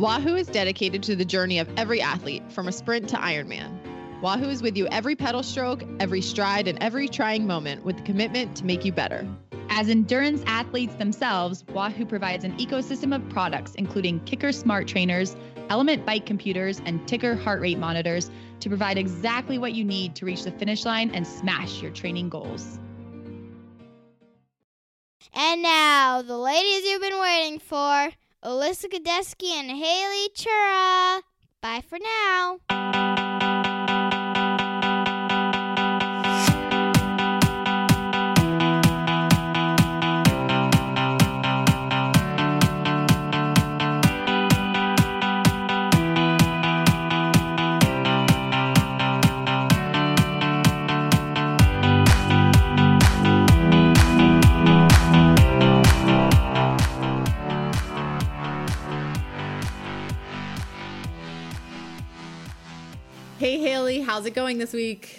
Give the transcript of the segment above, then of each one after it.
Wahoo is dedicated to the journey of every athlete from a sprint to Ironman. Wahoo is with you every pedal stroke, every stride, and every trying moment with the commitment to make you better. As endurance athletes themselves, Wahoo provides an ecosystem of products, including KICKR Smart Trainers, ELEMNT Bike computers, and TICKR heart rate monitors to provide exactly what you need to reach the finish line and smash your training goals. And now, the ladies you've been waiting for Alyssa Godesky and Haley Chura. Bye for now. How's it going this week?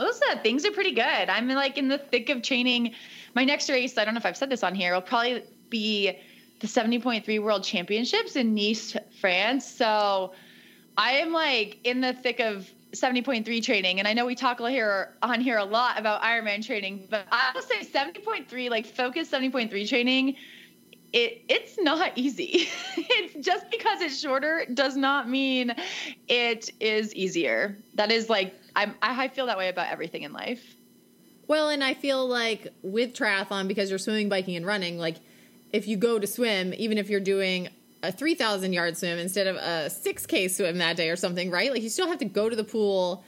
Alyssa, things are pretty good. I'm like in the thick of training. My next race, I don't know if I've said this on here, will probably be the 70.3 World Championships in Nice, France. So I am like in the thick of 70.3 training. And I know we talk here on here a lot about Ironman training, but I will say 70.3, like focused 70.3 training it it's not easy. it's just because it's shorter does not mean it is easier. That is like I'm I feel that way about everything in life. Well, and I feel like with triathlon because you're swimming, biking and running, like if you go to swim, even if you're doing a 3000 yard swim instead of a 6k swim that day or something, right? Like you still have to go to the pool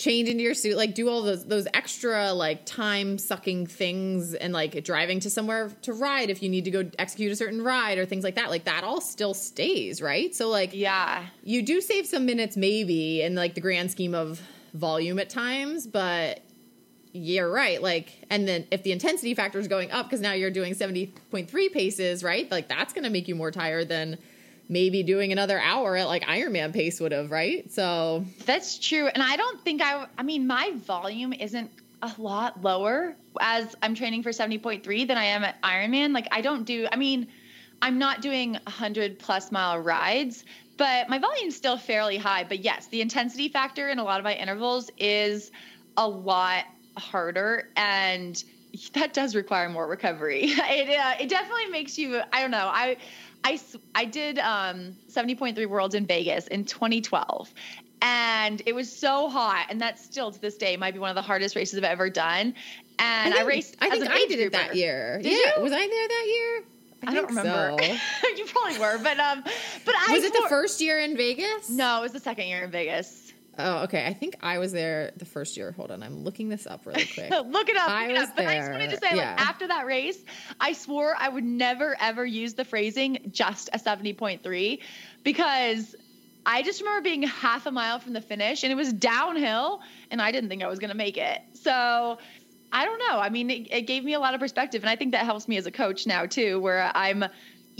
change into your suit, like do all those those extra like time sucking things and like driving to somewhere to ride if you need to go execute a certain ride or things like that. Like that all still stays, right? So like yeah. You do save some minutes maybe in like the grand scheme of volume at times, but you're right. Like, and then if the intensity factor is going up because now you're doing 70.3 paces, right? Like, that's going to make you more tired than maybe doing another hour at like Ironman pace would have, right? So that's true. And I don't think I, I mean, my volume isn't a lot lower as I'm training for 70.3 than I am at Ironman. Like, I don't do, I mean, I'm not doing 100 plus mile rides, but my volume's still fairly high. But yes, the intensity factor in a lot of my intervals is a lot harder. And that does require more recovery. It, uh, it definitely makes you, I don't know. I, I, I did um, 70.3 Worlds in Vegas in 2012. And it was so hot. And that still to this day might be one of the hardest races I've ever done. And I, think, I raced. I think I did it that year. Did yeah. You? Was I there that year? I, I don't remember. So. you probably were, but um, but I was it the first year in Vegas? No, it was the second year in Vegas. Oh, okay. I think I was there the first year. Hold on, I'm looking this up really quick. look it up. I look was up. there. But I just wanted to say, yeah. like, after that race, I swore I would never ever use the phrasing "just a 70.3" because I just remember being half a mile from the finish and it was downhill, and I didn't think I was going to make it. So I don't know. I mean, it, it gave me a lot of perspective, and I think that helps me as a coach now too, where I'm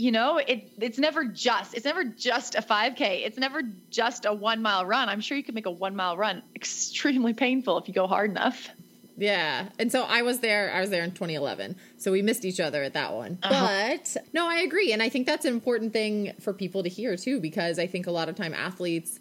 you know it it's never just it's never just a 5k it's never just a 1 mile run. I'm sure you could make a 1 mile run extremely painful if you go hard enough. Yeah. And so i was there i was there in 2011 so we missed each other at that one. Uh-huh. but no i agree. And i think that's an important thing for people to hear too because i think a lot of time athletes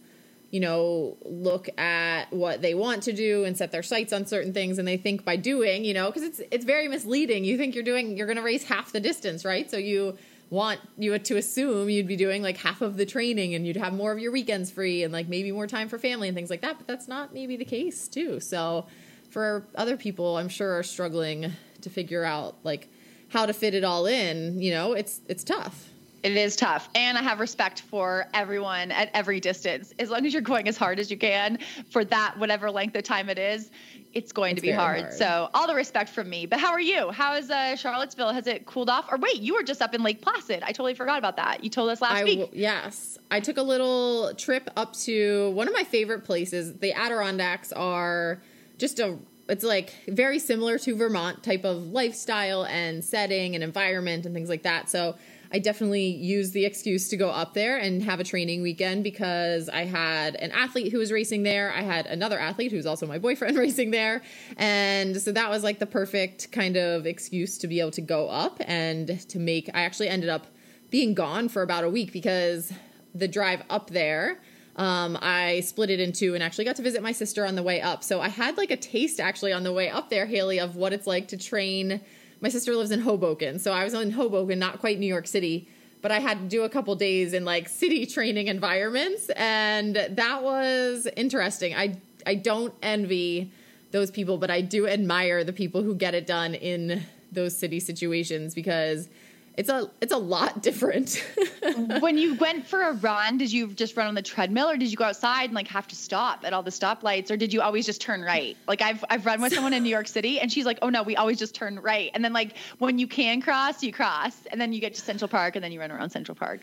you know look at what they want to do and set their sights on certain things. And they think by doing you know because it's it's very misleading. You think you're doing you're going to race half the distance right? So you want you to assume you'd be doing like half of the training and you'd have more of your weekends free and like maybe more time for family and things like that. But that's not maybe the case too. So for other people, I'm sure are struggling to figure out like how to fit it all in. You know, it's it's tough. It is tough. And I have respect for everyone at every distance. As long as you're going as hard as you can for that, whatever length of time it is, it's going It's to be hard. hard. So, all the respect from me. But how are you? How is uh, Charlottesville? Has it cooled off? Or wait, you were just up in Lake Placid. I totally forgot about that. You told us last I week. w- yes, I took a little trip up to one of my favorite places. The Adirondacks are just a. It's like very similar to Vermont type of lifestyle and setting and environment and things like that. So I definitely used the excuse to go up there and have a training weekend because I had an athlete who was racing there. I had another athlete who's also my boyfriend racing there. And so that was like the perfect kind of excuse to be able to go up and to make. I actually ended up being gone for about a week because the drive up there um, I split it in two and actually got to visit my sister on the way up. So I had like a taste actually on the way up there, Haley, of what it's like to train. My sister lives in Hoboken, so I was in Hoboken, not quite New York City, but I had to do a couple days in like city training environments, and that was interesting. I I don't envy those people, but I do admire the people who get it done in those city situations because it's a it's a lot different. when you went for a run, did you just run on the treadmill or did you go outside and like have to stop at all the stoplights or did you always just turn right? Like I've I've run with someone in New York City and she's like, "Oh no, we always just turn right." And then like when you can cross, you cross and then you get to Central Park and then you run around Central Park.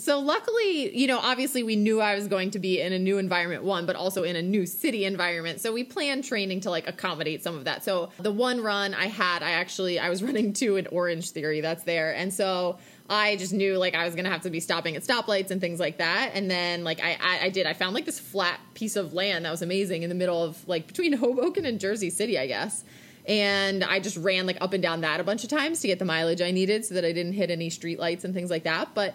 So luckily, you know, obviously we knew I was going to be in a new environment one, but also in a new city environment. So we planned training to like accommodate some of that. So the one run I had, I actually I was running to an Orange Theory that's there. And so I just knew like I was gonna have to be stopping at stoplights and things like that. And then like I, I I did I found like this flat piece of land that was amazing in the middle of like between Hoboken and Jersey City, I guess. And I just ran like up and down that a bunch of times to get the mileage I needed so that I didn't hit any street lights and things like that. But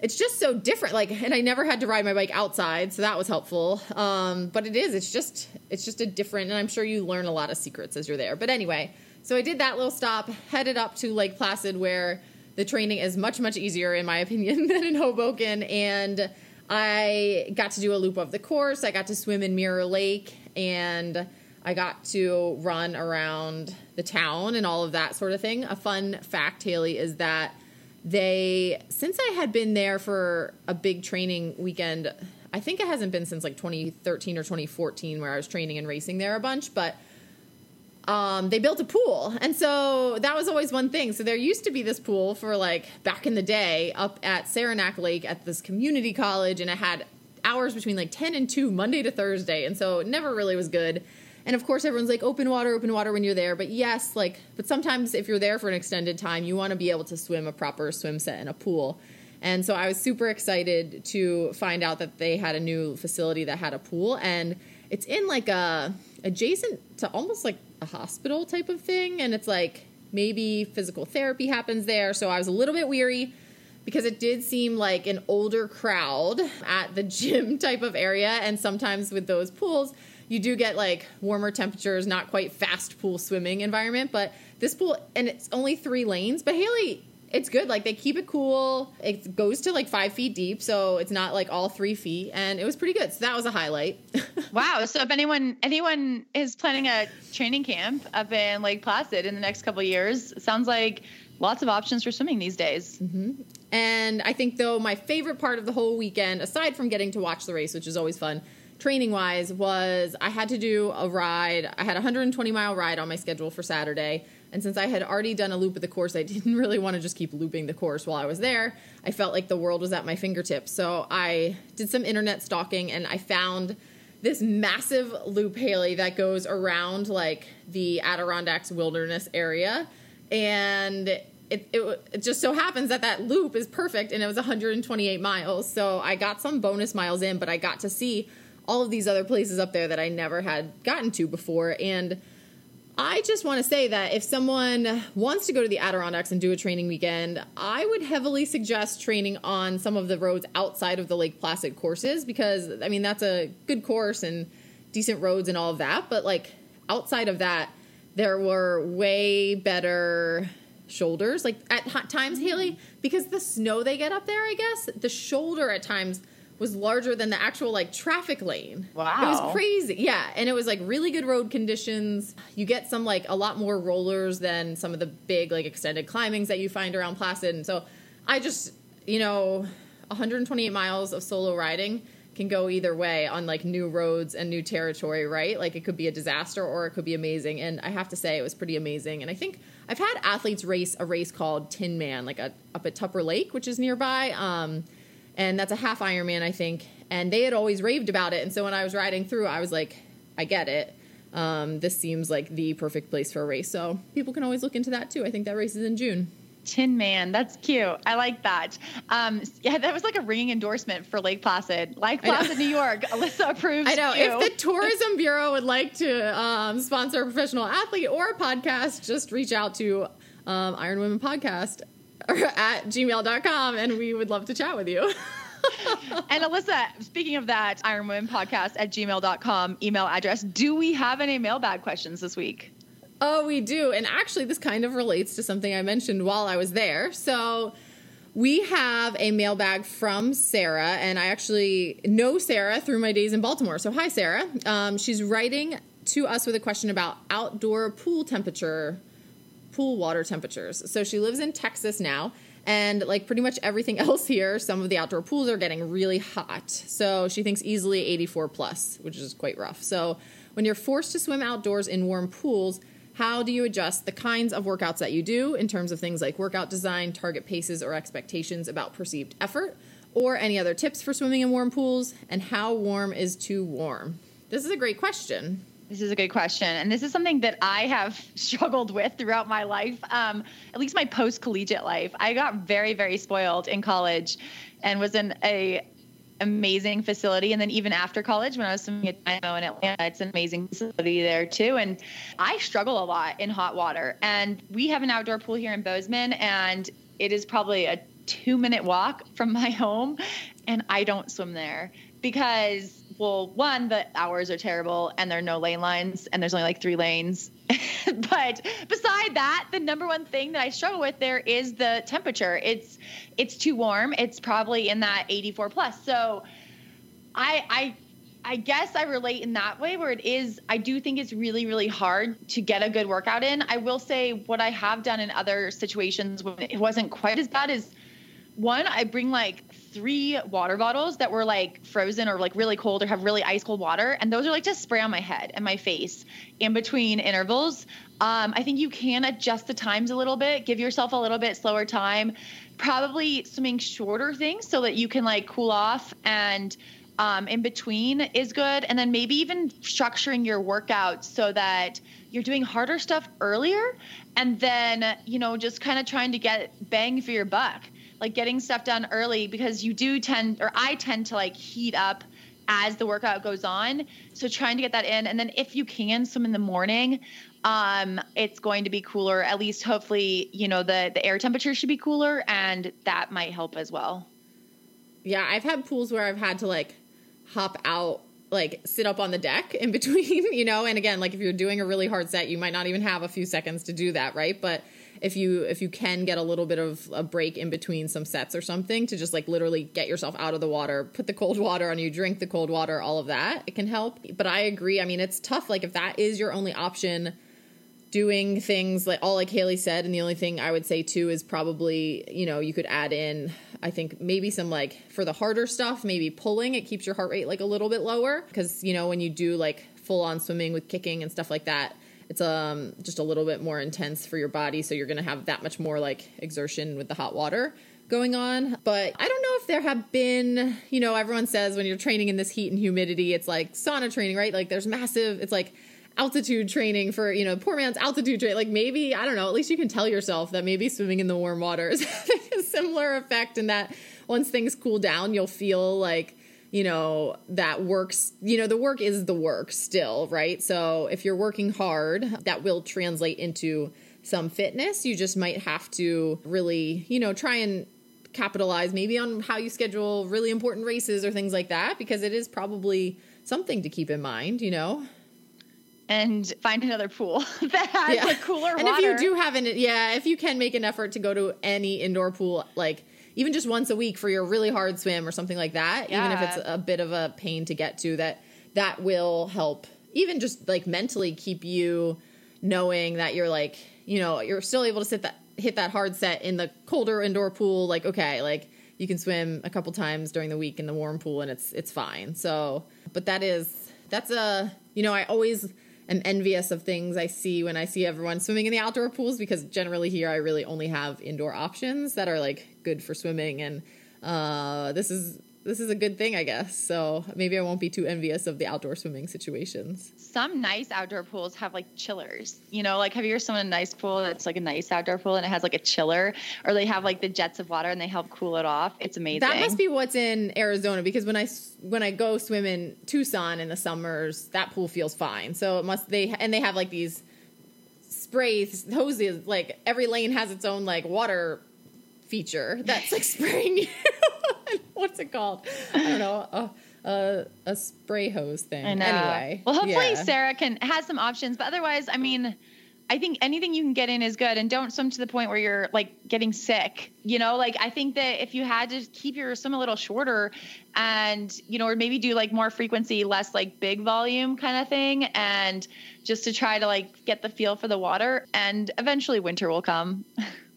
it's just so different like and i never had to ride my bike outside so that was helpful. Um, but it is it's just it's just a different and i'm sure you learn a lot of secrets as you're there. But anyway so i did that little stop headed up to lake placid where the training is much much easier in my opinion than in hoboken. And i got to do a loop of the course i got to swim in mirror lake and i got to run around the town and all of that sort of thing. A fun fact haley is that they since I had been there for a big training weekend, I think it hasn't been since like 2013 or 2014 where I was training and racing there a bunch, but um, they built a pool. And so that was always one thing. So there used to be this pool for like back in the day up at Saranac Lake at this community college, and it had hours between like 10 and 2 Monday to Thursday. And so it never really was good. And of course, everyone's like open water, open water when you're there. But yes, like, but sometimes if you're there for an extended time, you want to be able to swim a proper swim set in a pool. And so I was super excited to find out that they had a new facility that had a pool, and it's in like a adjacent to almost like a hospital type of thing, and it's like maybe physical therapy happens there. So I was a little bit weary because it did seem like an older crowd at the gym type of area, and sometimes with those pools you do get like warmer temperatures, not quite fast pool swimming environment, but this pool and it's only three lanes. But Haley, it's good. Like they keep it cool. It goes to like five feet deep, so it's not like all three feet, and it was pretty good. So that was a highlight. Wow. So if anyone anyone is planning a training camp up in Lake Placid in the next couple of years, sounds like lots of options for swimming these days. Mm-hmm. And I think though my favorite part of the whole weekend, aside from getting to watch the race, which is always fun, training wise, was I had to do a ride. I had a 120 mile ride on my schedule for Saturday. And since I had already done a loop of the course, I didn't really want to just keep looping the course while I was there. I felt like the world was at my fingertips. So I did some internet stalking and I found this massive loop, Haley, that goes around like the Adirondacks wilderness area. And it, it, it just so happens that that loop is perfect and it was 128 miles. So I got some bonus miles in, but I got to see all of these other places up there that I never had gotten to before. And I just want to say that if someone wants to go to the Adirondacks and do a training weekend, I would heavily suggest training on some of the roads outside of the Lake Placid courses because, I mean, that's a good course and decent roads and all of that. But, like, outside of that, there were way better shoulders like at hot times haley mm. because the snow they get up there, I guess, the shoulder at times was larger than the actual like traffic lane. Wow. It was crazy. Yeah. And it was like really good road conditions. You get some like a lot more rollers than some of the big like extended climbings that you find around Placid. And so I just, you know, 128 miles of solo riding can go either way on like new roads and new territory, right? Like it could be a disaster or it could be amazing. And I have to say it was pretty amazing. And I think I've had athletes race a race called Tin Man, like a, up at Tupper Lake, which is nearby. Um, and that's a half Ironman, I think. And they had always raved about it. And so when I was riding through, I was like, I get it. Um, this seems like the perfect place for a race. So people can always look into that too. I think that race is in June. Tin Man, that's cute. I like that. Um, yeah, that was like a ringing endorsement for Lake Placid. Lake Placid, New York. Alyssa approves. I know. you. If the Tourism Bureau would like to um, sponsor a professional athlete or a podcast, just reach out to um, Iron Women Podcast at gmail.com and we would love to chat with you. and Alyssa, speaking of that, Iron Women Podcast at gmail.com email address, do we have any mailbag questions this week? Oh, we do. And actually, this kind of relates to something I mentioned while I was there. So, we have a mailbag from Sarah, and I actually know Sarah through my days in Baltimore. So, hi, Sarah. Um, she's writing to us with a question about outdoor pool temperature, pool water temperatures. So, she lives in Texas now. And like pretty much everything else here, some of the outdoor pools are getting really hot. So she thinks easily 84 plus, which is quite rough. So when you're forced to swim outdoors in warm pools, how do you adjust the kinds of workouts that you do in terms of things like workout design, target paces, or expectations about perceived effort? Or any other tips for swimming in warm pools? And how warm is too warm? This is a great question. This is a good question. And this is something that I have struggled with throughout my life, um, at least my post collegiate life. I got very, very spoiled in college and was in a amazing facility. And then even after college, when I was swimming at Dynamo in Atlanta, it's an amazing facility there too. And I struggle a lot in hot water. And we have an outdoor pool here in Bozeman, and it is probably a two minute walk from my home. And I don't swim there because well, one, the hours are terrible and there are no lane lines and there's only like three lanes. but beside that, the number one thing that I struggle with there is the temperature. It's it's too warm. It's probably in that 84 plus. So I I I guess I relate in that way where it is I do think it's really really hard to get a good workout in. I will say what I have done in other situations when it wasn't quite as bad is one, I bring like three water bottles that were like frozen or like really cold or have really ice cold water. And those are like just spray on my head and my face in between intervals. Um, I think you can adjust the times a little bit, give yourself a little bit slower time, probably swimming shorter things so that you can like cool off and um, in between is good. And then maybe even structuring your workouts so that you're doing harder stuff earlier and then, you know, just kind of trying to get bang for your buck like getting stuff done early because you do tend or I tend to like heat up as the workout goes on. So trying to get that in and then if you can swim in the morning, um it's going to be cooler at least hopefully, you know, the the air temperature should be cooler and that might help as well. Yeah, I've had pools where I've had to like hop out like sit up on the deck in between, you know, and again, like if you're doing a really hard set, you might not even have a few seconds to do that, right? But if you if you can get a little bit of a break in between some sets or something to just like literally get yourself out of the water, put the cold water on you, drink the cold water, all of that, it can help. But I agree. I mean, it's tough like if that is your only option doing things like all like Haley said and the only thing I would say too is probably, you know, you could add in I think maybe some like for the harder stuff, maybe pulling, it keeps your heart rate like a little bit lower because you know when you do like full on swimming with kicking and stuff like that, it's um just a little bit more intense for your body so you're going to have that much more like exertion with the hot water going on. But i don't know if there have been you know everyone says when you're training in this heat and humidity it's like sauna training right? Like there's massive it's like altitude training for you know poor man's altitude training like maybe i don't know at least you can tell yourself that maybe swimming in the warm water is having a similar effect and that once things cool down you'll feel like you know that works you know the work is the work still right so if you're working hard that will translate into some fitness you just might have to really you know try and capitalize maybe on how you schedule really important races or things like that because it is probably something to keep in mind you know and find another pool that has Yeah. like cooler and water. if you do have an yeah, if you can make an effort to go to any indoor pool, like even just once a week for your really hard swim or something like that, even if it's a bit of a pain to get to, that that will help. Even just like mentally keep you knowing that you're like you know you're still able to sit that hit that hard set in the colder indoor pool. Like okay, like you can swim a couple times during the week in the warm pool and it's it's fine. So, but that is that's a you know I always am envious of things I see when I see everyone swimming in the outdoor pools because generally here I really only have indoor options that are like good for swimming and uh, this is this is a good thing I guess. So maybe I won't be too envious of the outdoor swimming situations. some nice outdoor pools have like chillers. You know, like have you ever in a nice pool that's like a nice outdoor pool and it has like a chiller, or they have like the jets of water and they help cool it off? It's amazing. That must be what's in Arizona because when I when I go swim in Tucson in the summers, that pool feels fine. So it must they and they have like these sprays hoses. Like every lane has its own like water feature that's like spraying you. What's it called? I don't know. A, a, a spray hose thing. I know. Anyway, well, hopefully yeah. Sarah can has some options, but otherwise, I mean, I think anything you can get in is good, and don't swim to the point where you're like getting sick. You know, like I think that if you had to keep your swim a little shorter, and you know, or maybe do like more frequency, less like big volume kind of thing, and just to try to like get the feel for the water, and eventually winter will come.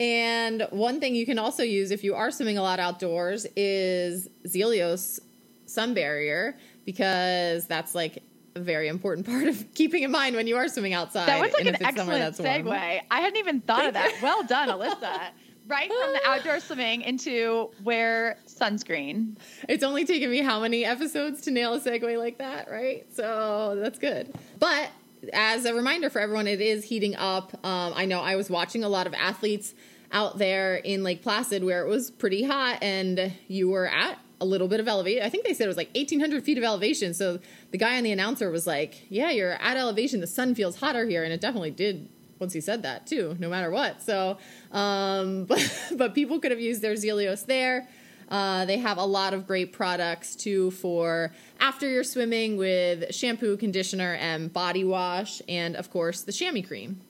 And one thing you can also use if you are swimming a lot outdoors is Zealios sun barrier because that's like a very important part of keeping in mind when you are swimming outside. That was like and an if it's somewhere excellent that's warm. segue. I hadn't even thought of that. Well done, Alyssa. Right from the outdoor swimming into wear sunscreen. It's only taken me how many episodes to nail a segue like that, right? So that's good. But as a reminder for everyone, it is heating up. Um, I know I was watching a lot of athletes out there in Lake Placid where it was pretty hot and you were at a little bit of elevation. I think they said it was like 1,800 feet of elevation. So the guy on the announcer was like, Yeah, you're at elevation. The sun feels hotter here. And it definitely did once he said that too, no matter what. So, um, but, but people could have used their Zealios there. Uh, they have a lot of great products too for after you're swimming with shampoo, conditioner, and body wash, and of course the chamois cream.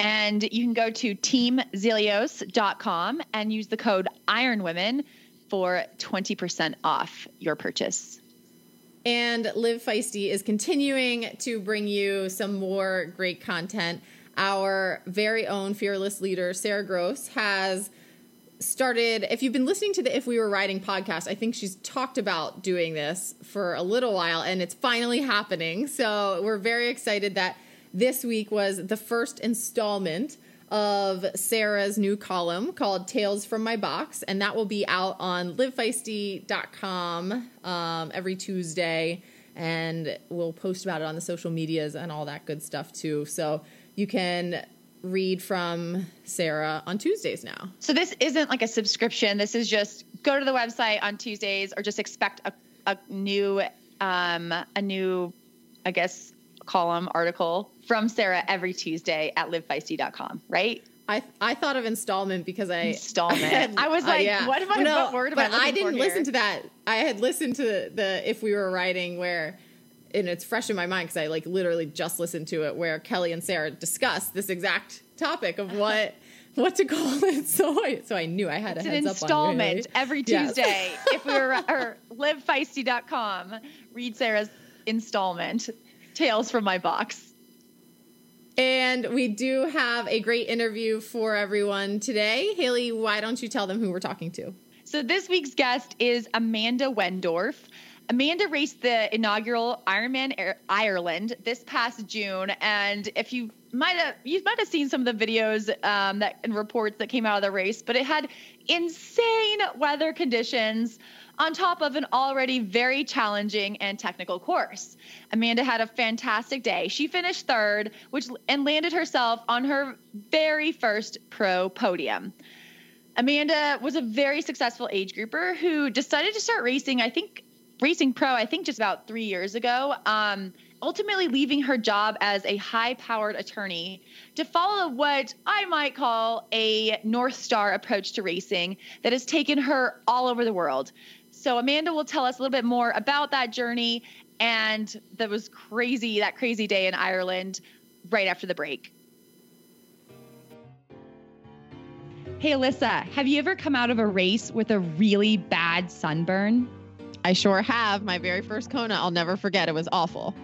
And you can go to teamzealios.com and use the code IRONWOMEN for 20% off your purchase. And Live Feisty is continuing to bring you some more great content. Our very own fearless leader, Sarah Gross, has started. If you've been listening to the If We Were Riding podcast, I think she's talked about doing this for a little while, and it's finally happening. So we're very excited that this week was the first installment of Sarah's new column called Tales from My Box, and that will be out on livefeisty.com um, every Tuesday, and we'll post about it on the social medias and all that good stuff too. So you can read from Sarah on Tuesdays now. So this isn't like a subscription. This is just go to the website on Tuesdays or just expect a, a new um, a new I guess column article from Sarah every Tuesday at livefeisty.com, right? I I thought of installment because I Installment. I was like, what am I- No, what word I but I didn't listen here? to that. I had listened to the, the if we were riding where, and it's fresh in my mind because I like literally just listened to it where Kelly and Sarah discussed this exact topic of what what to call it. So I so I knew I had It's a an heads up on you, installment every Yes. Tuesday. if we were or livefeisty.com, read Sarah's installment, Tales from My Box. And we do have a great interview for everyone today. Haley, why don't you tell them who we're talking to? So this week's guest is Amanda Wendorf. Amanda raced the inaugural Ironman Ireland this past June, and if you might have you might have seen some of the videos um, that and reports that came out of the race, but it had insane weather conditions on top of an already very challenging and technical course. Amanda had a fantastic day. She finished third, which and landed herself on her very first pro podium. Amanda was a very successful age grouper who decided to start racing, I think, racing pro, I think just about three years ago, um, ultimately leaving her job as a high powered attorney to follow what I might call a North Star approach to racing that has taken her all over the world. So, Amanda will tell us a little bit more about that journey and that was crazy, that crazy day in Ireland right after the break. Hey, Alyssa, have you ever come out of a race with a really bad sunburn? I sure have. My very first Kona, I'll never forget. It was awful.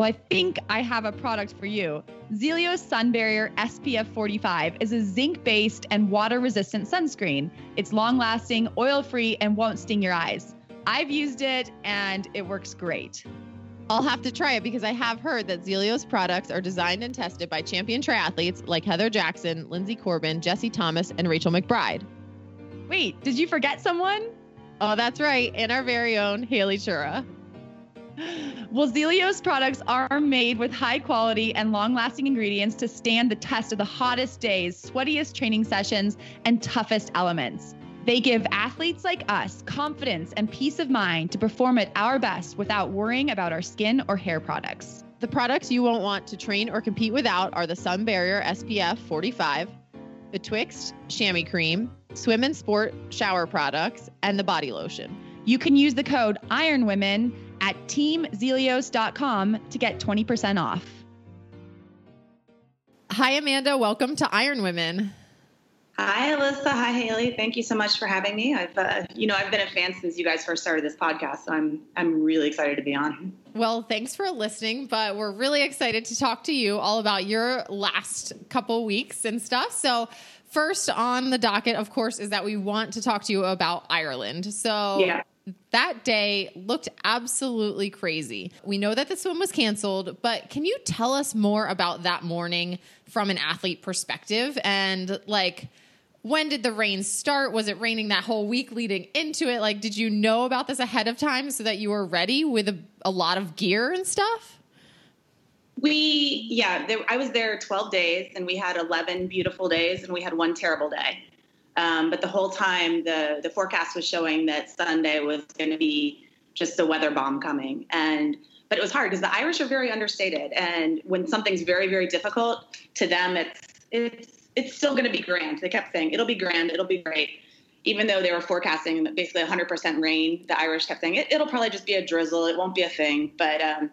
Well, I think I have a product for you. Zealios Sun Barrier SPF 45 is a zinc based and water resistant sunscreen. It's long lasting, oil free, and won't sting your eyes. I've used it and it works great. I'll have to try it because I have heard that Zealios products are designed and tested by champion triathletes like Heather Jackson, Linsey Corbin, Jesse Thomas, and Rachel McBride. Wait, did you forget someone? Oh, that's right. And our very own Haley Chura. Well, Zealios products are made with high quality and long lasting ingredients to stand the test of the hottest days, sweatiest training sessions, and toughest elements. They give athletes like us confidence and peace of mind to perform at our best without worrying about our skin or hair products. The products you won't want to train or compete without are the Sun Barrier SPF 45, the Twixt Chamois Cream, Swim and Sport shower products, and the body lotion. You can use the code IRONWOMEN at teamzealios.com to get 20% off. Hi, Amanda. Welcome to Iron Women. Hi, Alyssa. Hi, Haley. Thank you so much for having me. I've, uh, you know, I've been a fan since you guys first started this podcast, so I'm, I'm really excited to be on. Well, thanks for listening, but we're really excited to talk to you all about your last couple weeks and stuff. So, first on the docket, of course, is that we want to talk to you about Ireland. So, Yeah. That day looked absolutely crazy. We know that the swim was canceled, but can you tell us more about that morning from an athlete perspective and like when did the rain start? Was it raining that whole week leading into it? Like did you know about this ahead of time so that you were ready with a, a lot of gear and stuff? We, yeah, there, I was there 12 days and we had 11 beautiful days and we had one terrible day. Um, but the whole time, the, the forecast was showing that Sunday was going to be just a weather bomb coming. And but it was hard because the Irish are very understated, and when something's very, very difficult to them, it's it's it's still going to be grand. They kept saying it'll be grand, it'll be great, even though they were forecasting basically 100% rain. The Irish kept saying it, it'll probably just be a drizzle, it won't be a thing. But um,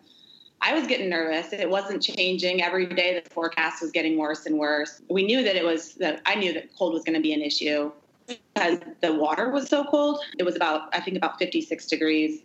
I was getting nervous. It wasn't changing every day. The forecast was getting worse and worse. We knew that it was that I knew that cold was going to be an issue because the water was so cold. It was about I think about 56 degrees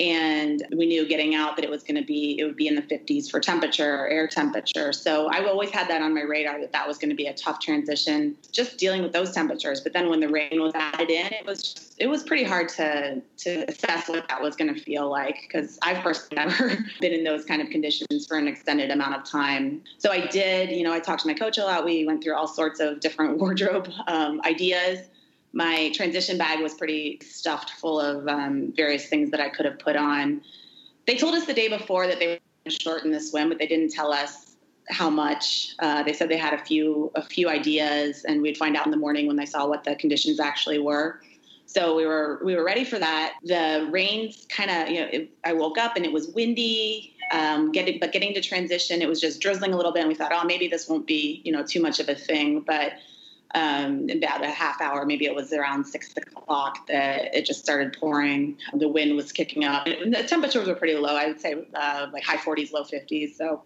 and we knew getting out that it was going to be it would be in the 50s for temperature air temperature. So i've always had that on my radar that that was going to be a tough transition just dealing with those temperatures. But then when the rain was added in it was just, it was pretty hard to to assess what that was going to feel like because i've personally never been in those kind of conditions for an extended amount of time. So i did you know i talked to my coach a lot. We went through all sorts of different wardrobe um, ideas my transition bag was pretty stuffed full of um, various things that I could have put on. They told us the day before that they were shorten the swim, but they didn't tell us how much. Uh, they said they had a few a few ideas, and we'd find out in the morning when they saw what the conditions actually were. So we were we were ready for that. The rains kind of you know it, I woke up and it was windy. Um, getting but getting to transition, it was just drizzling a little bit, and we thought, oh, maybe this won't be you know too much of a thing, but um, about a half hour, maybe it was around six o'clock that it just started pouring. The wind was kicking up. And the temperatures were pretty low. I would say uh, like high 40s, low 50s. So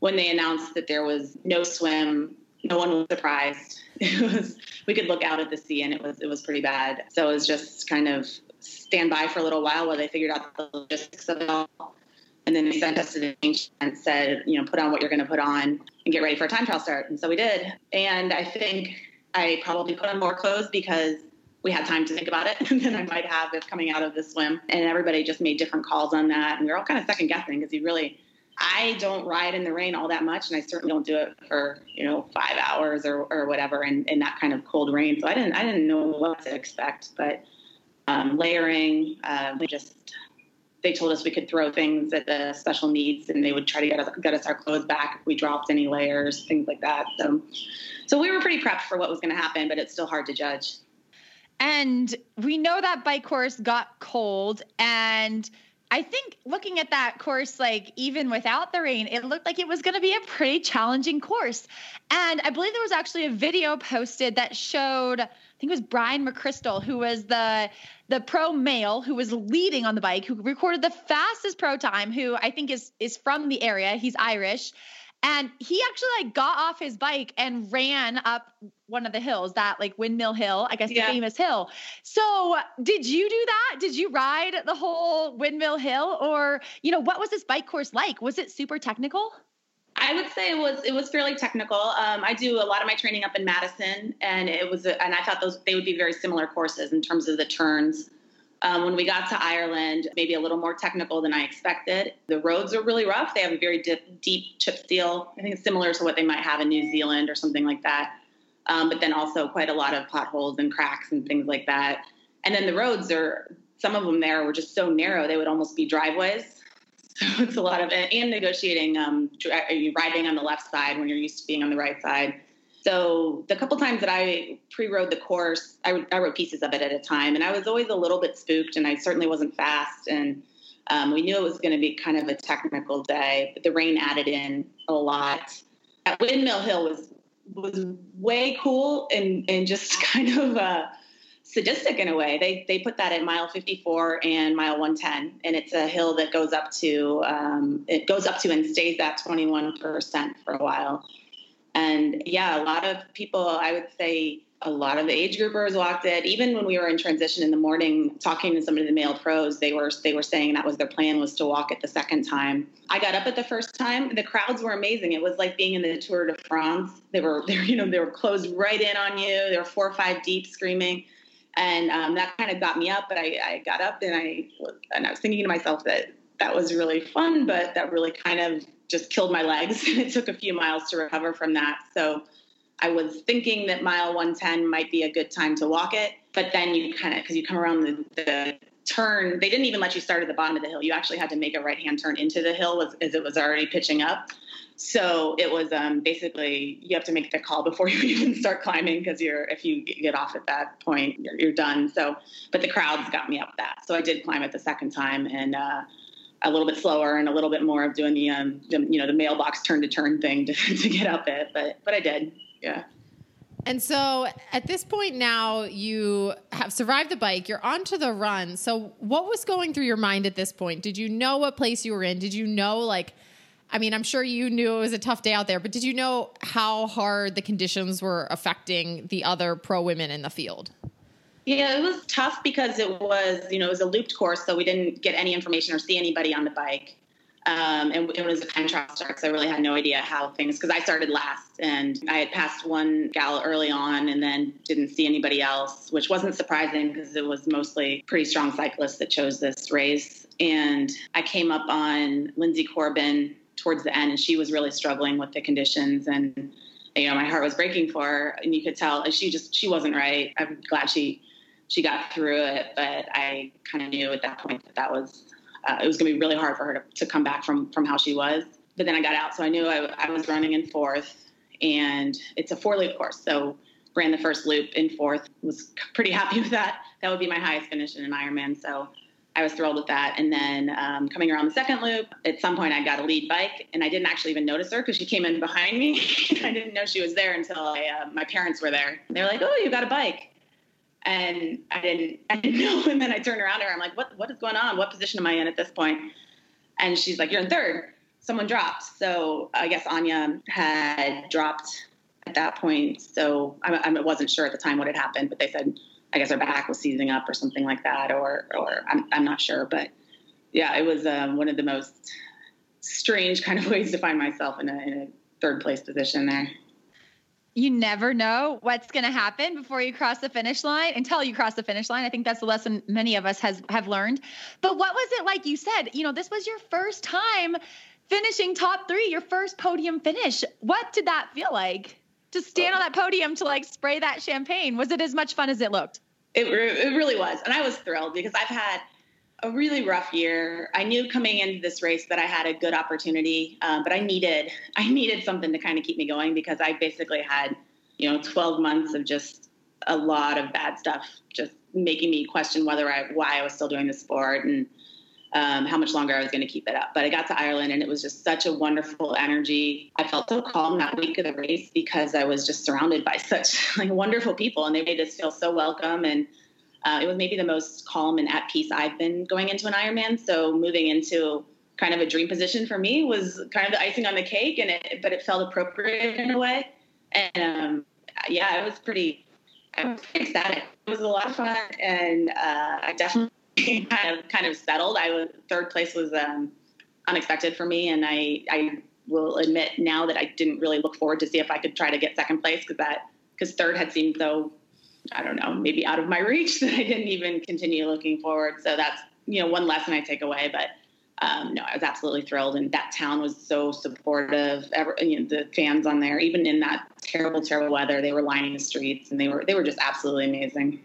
when they announced that there was no swim, no one was surprised. It was we could look out at the sea and it was it was pretty bad. So it was just kind of stand by for a little while while they figured out the logistics of it all. And then they sent us an email and said, you know, put on what you're going to put on and get ready for a time trial start. And so we did. And I think I probably put on more clothes because we had time to think about it than I might have if coming out of the swim. And everybody just made different calls on that. And we were all kind of second guessing because you really, I don't ride in the rain all that much. And I certainly don't do it for, you know, five hours or, or whatever in, in that kind of cold rain. So I didn't, I didn't know what to expect, but um, layering, uh, we just, they told us we could throw things at the special needs and they would try to get us, get us our clothes back if we dropped any layers, things like that. So, so we were pretty prepped for what was going to happen, but it's still hard to judge. And we know that bike course got cold. And I think looking at that course, like even without the rain, it looked like it was going to be a pretty challenging course. And I believe there was actually a video posted that showed, I think it was Bryan McCrystal, who was the the pro male who was leading on the bike, who recorded the fastest pro time, who I think is is from the area. He's Irish. And he actually like got off his bike and ran up one of the hills, that like Windmill Hill, I guess yeah. the famous hill. So, did you do that? Did you ride the whole Windmill Hill or, you know, what was this bike course like? Was it super technical? I would say it was it was fairly technical. Um, I do a lot of my training up in Madison, and it was and I thought those they would be very similar courses in terms of the turns. Um, when we got to Ireland, maybe a little more technical than I expected. The roads are really rough. They have a very dip, deep chip seal. I think similar to what they might have in New Zealand or something like that. Um, but then also quite a lot of potholes and cracks and things like that. And then the roads are some of them there were just so narrow they would almost be driveways. So it's a lot of and negotiating um, are you riding on the left side when you're used to being on the right side. So the couple times that I pre-rode the course, I, I wrote pieces of it at a time, and I was always a little bit spooked, and I certainly wasn't fast. And um, we knew it was going to be kind of a technical day, but the rain added in a lot. At Windmill Hill was was way cool and and just kind of uh, sadistic in a way. They they put that at mile 54 and mile 110, and it's a hill that goes up to um, it goes up to and stays at 21 percent for a while. And yeah, a lot of people, I would say, a lot of the age groupers walked it. Even when we were in transition in the morning, talking to some of the male pros, they were they were saying that was their plan was to walk it the second time. I got up at the first time. The crowds were amazing. It was like being in the Tour de France. They were they were, you know they were closed right in on you. They were four or five deep, screaming, and um, that kind of got me up. But I, I got up and I and I was thinking to myself that that was really fun, but that really kind of just killed my legs. and it took a few miles to recover from that. So I was thinking that mile 110 might be a good time to walk it. But then you kind of, because you come around the, the, turn, they didn't even let you start at the bottom of the hill. You actually had to make a right hand turn into the hill as, as, it was already pitching up. So it was um, basically you have to make the call before you even start climbing because you're if you get off at that point you're, you're, done. So, but the crowds got me up that. So I did climb it the second time and. Uh, a little bit slower and a little bit more of doing the, um, the you know the mailbox turn to turn thing to, get up it but but i did yeah and so at this point now you have survived the bike you're onto the run so what was going through your mind at this point did you know what place you were in did you know like i mean i'm sure you knew it was a tough day out there but did you know how hard the conditions were affecting the other pro women in the field yeah, it was tough because it was, you know, it was a looped course, so we didn't get any information or see anybody on the bike. Um, and it was a time trial start, so I really had no idea how things. Because I started last, and I had passed one gal early on, and then didn't see anybody else, which wasn't surprising because it was mostly pretty strong cyclists that chose this race. And I came up on Linsey Corbin towards the end, and she was really struggling with the conditions and you know my heart was breaking for her and you could tell she just she wasn't right i'm glad she she got through it. But I kind of knew at that point that that was uh, it was going to be really hard for her to, to come back from from how she was. But then I got out, so I knew I, I was running in fourth, and it's a four loop course, so ran the first loop in fourth. Was pretty happy with that. That would be my highest finish in an Ironman, so I was thrilled with that. And then um, coming around the second loop, at some point I got a lead bike, and I didn't actually even notice her because she came in behind me. I didn't know she was there until I, uh, my parents were there. They were like, "Oh, you got a bike." and I didn't I didn't know. And then I turned around to her. I'm like, what what is going on? What position am I in at this point? And she's like, you're in third. Someone dropped. So I guess Anya had dropped at that point. So I, I wasn't sure at the time what had happened, but they said I guess her back was seizing up or something like that, or or I'm I'm not sure, but yeah, it was um, one of the most strange kind of ways to find myself in a, in a third place position there you never know what's going to happen before you cross the finish line until you cross the finish line. I think that's the lesson many of us has have learned. But what was it like you said, you know, this was your first time finishing top 3, your first podium finish. What did that feel like? To stand on that podium to like spray that champagne. Was it as much fun as it looked? It, it really was. And I was thrilled because I've had a really rough year. I knew coming into this race that I had a good opportunity, um, but I needed I needed something to kind of keep me going because I basically had you know 12 months of just a lot of bad stuff, just making me question whether I why I was still doing the sport and um, how much longer I was going to keep it up. But I got to Ireland and it was just such a wonderful energy. I felt so calm that week of the race because I was just surrounded by such like wonderful people and they made us feel so welcome. And uh, it was maybe the most calm and at peace I've been going into an Ironman. So moving into kind of a dream position for me was kind of the icing on the cake, and it but it felt appropriate in a way. And um, yeah, it was pretty. I was pretty ecstatic. It was a lot of fun, and uh, I definitely kind of kind of settled. I was third place was um, unexpected for me, and I I will admit now that I didn't really look forward to see if I could try to get second place because that because third had seemed so I don't know maybe out of my reach that I didn't even continue looking forward. So that's you know one lesson I take away, but. Um, no, I was absolutely thrilled, and that town was so supportive. Ever, you know, the fans on there, even in that terrible, terrible weather, they were lining the streets, and they were they were just absolutely amazing.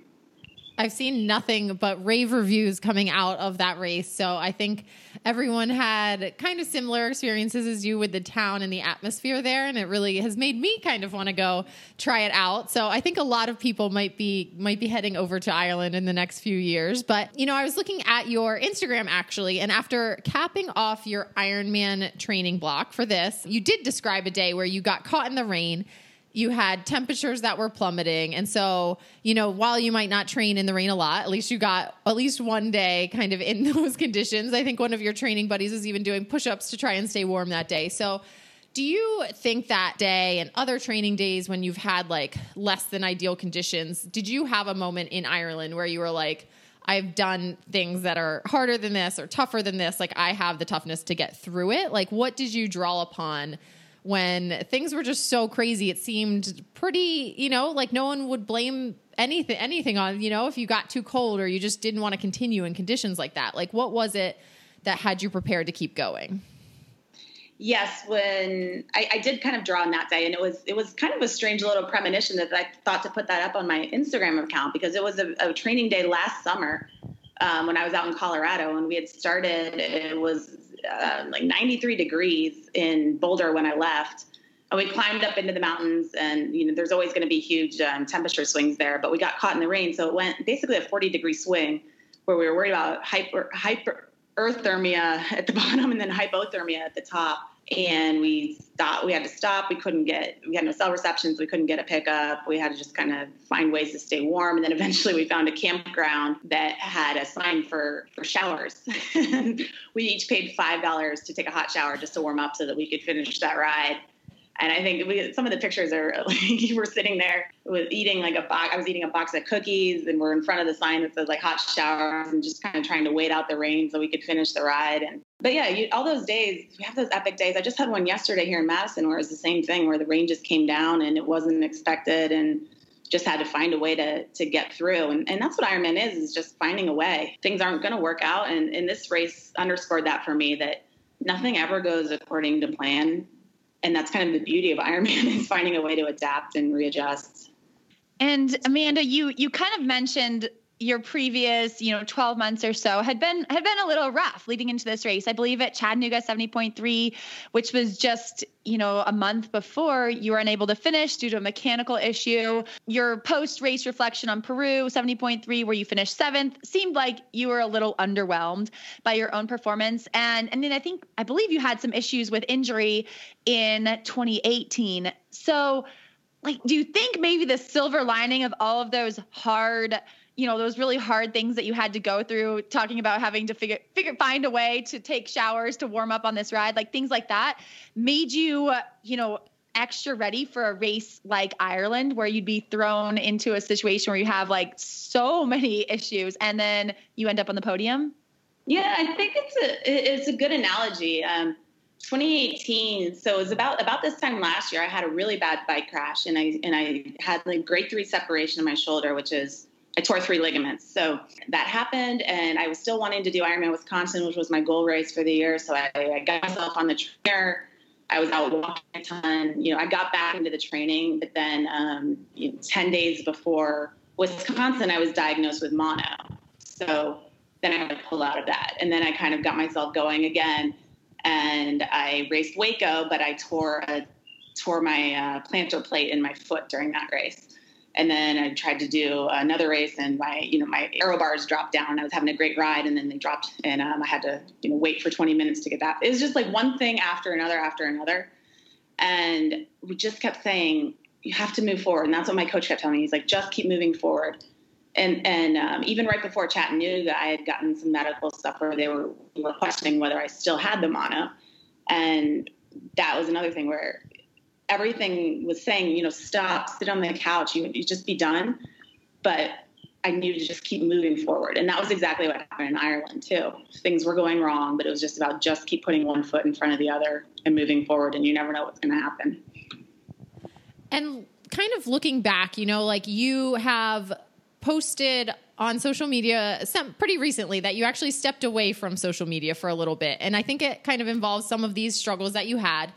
I've seen nothing but rave reviews coming out of that race. So I think everyone had kind of similar experiences as you with the town and the atmosphere there. And it really has made me kind of want to go try it out. So I think a lot of people might be might be heading over to Ireland in the next few years. But you know, I was looking at your Instagram actually, and after capping off your Ironman training block for this, you did describe a day where you got caught in the rain you had temperatures that were plummeting. And so, you know, while you might not train in the rain a lot, at least you got at least one day kind of in those conditions. I think one of your training buddies was even doing push ups to try and stay warm that day. So, do you think that day and other training days when you've had like less than ideal conditions, did you have a moment in Ireland where you were like, I've done things that are harder than this or tougher than this. Like I have the toughness to get through it. Like what did you draw upon when things were just so crazy. It seemed pretty, you know, like no one would blame anything anything on, you know, if you got too cold or you just didn't want to continue in conditions like that. Like what was it that had you prepared to keep going? Yes, when I, I, did kind of draw on that day, and it was it was kind of a strange little premonition that I thought to put that up on my Instagram account because it was a, a training day last summer um, when I was out in Colorado, and we had started. It was uh, like 93 degrees in Boulder when I left. And we climbed up into the mountains, and you know, there's always going to be huge um, temperature swings there. But we got caught in the rain, so it went basically a 40 degree swing, where we were worried about hyper hyper at the bottom and then hypothermia at the top and we stopped we had to stop. We couldn't get we had no cell receptions. We couldn't get a pickup. We had to just kind of find ways to stay warm. And then eventually we found a campground that had a sign for for showers. We each paid five dollars to take a hot shower just to warm up so that we could finish that ride and I think we, some of the pictures are like you were sitting there with eating like a box. I was eating a box of cookies, and we're in front of the sign that says like hot showers, and just kind of trying to wait out the rain so we could finish the ride. And but yeah, you, all those days we have those epic days. I just had one yesterday here in Madison where it was the same thing, where the rain just came down and it wasn't expected, and just had to find a way to to get through. And and that's what Ironman is: is just finding a way. Things aren't going to work out, and and this race underscored that for me that nothing ever goes according to plan and that's kind of the beauty of Ironman is finding a way to adapt and readjust. And Amanda, you you kind of mentioned your previous, you know, 12 months or so had been had been a little rough leading into this race. I believe at Chattanooga 70.3, which was just, you know, a month before you were unable to finish due to a mechanical issue. Your post-race reflection on Peru 70.3 where you finished 7th seemed like you were a little underwhelmed by your own performance and and then I think I believe you had some issues with injury in 2018. So like do you think maybe the silver lining of all of those hard you know those really hard things that you had to go through talking about having to figure figure find a way to take showers to warm up on this ride like things like that made you you know extra ready for a race like Ireland where you'd be thrown into a situation where you have like so many issues and then you end up on the podium? Yeah i think it's a it's a good analogy. Um, 2018 so it was about about this time last year i had a really bad bike crash and i and i had like grade three separation in my shoulder which is I tore three ligaments. So that happened, and I was still wanting to do Ironman Wisconsin, which was my goal race for the year. So I, I got myself on the trainer. I was out walking a ton. You know, I got back into the training, but then um, you know, 10 days before Wisconsin, I was diagnosed with mono. So then I had to pull out of that. And then I kind of got myself going again. And I raced Waco, but I tore a, tore my uh, plantar plate in my foot during that race And then I tried to do another race, and my you know my aero bars dropped down. I was having a great ride, and then they dropped, and um, I had to you know wait for 20 minutes to get that. It was just like one thing after another after another, and we just kept saying you have to move forward. And that's what my coach kept telling me. He's like, just keep moving forward. And and um, even right before Chattanooga, I had gotten some medical stuff where they were, were questioning whether I still had the mono, and that was another thing where everything was saying, you know, stop, sit on the couch, you, you just be done. But I needed to just keep moving forward. And that was exactly what happened in Ireland, too. Things were going wrong, but it was just about just keep putting one foot in front of the other and moving forward, and you never know what's going to happen. And kind of looking back, you know, like you have posted on social media some pretty recently that you actually stepped away from social media for a little bit. And I think it kind of involves some of these struggles that you had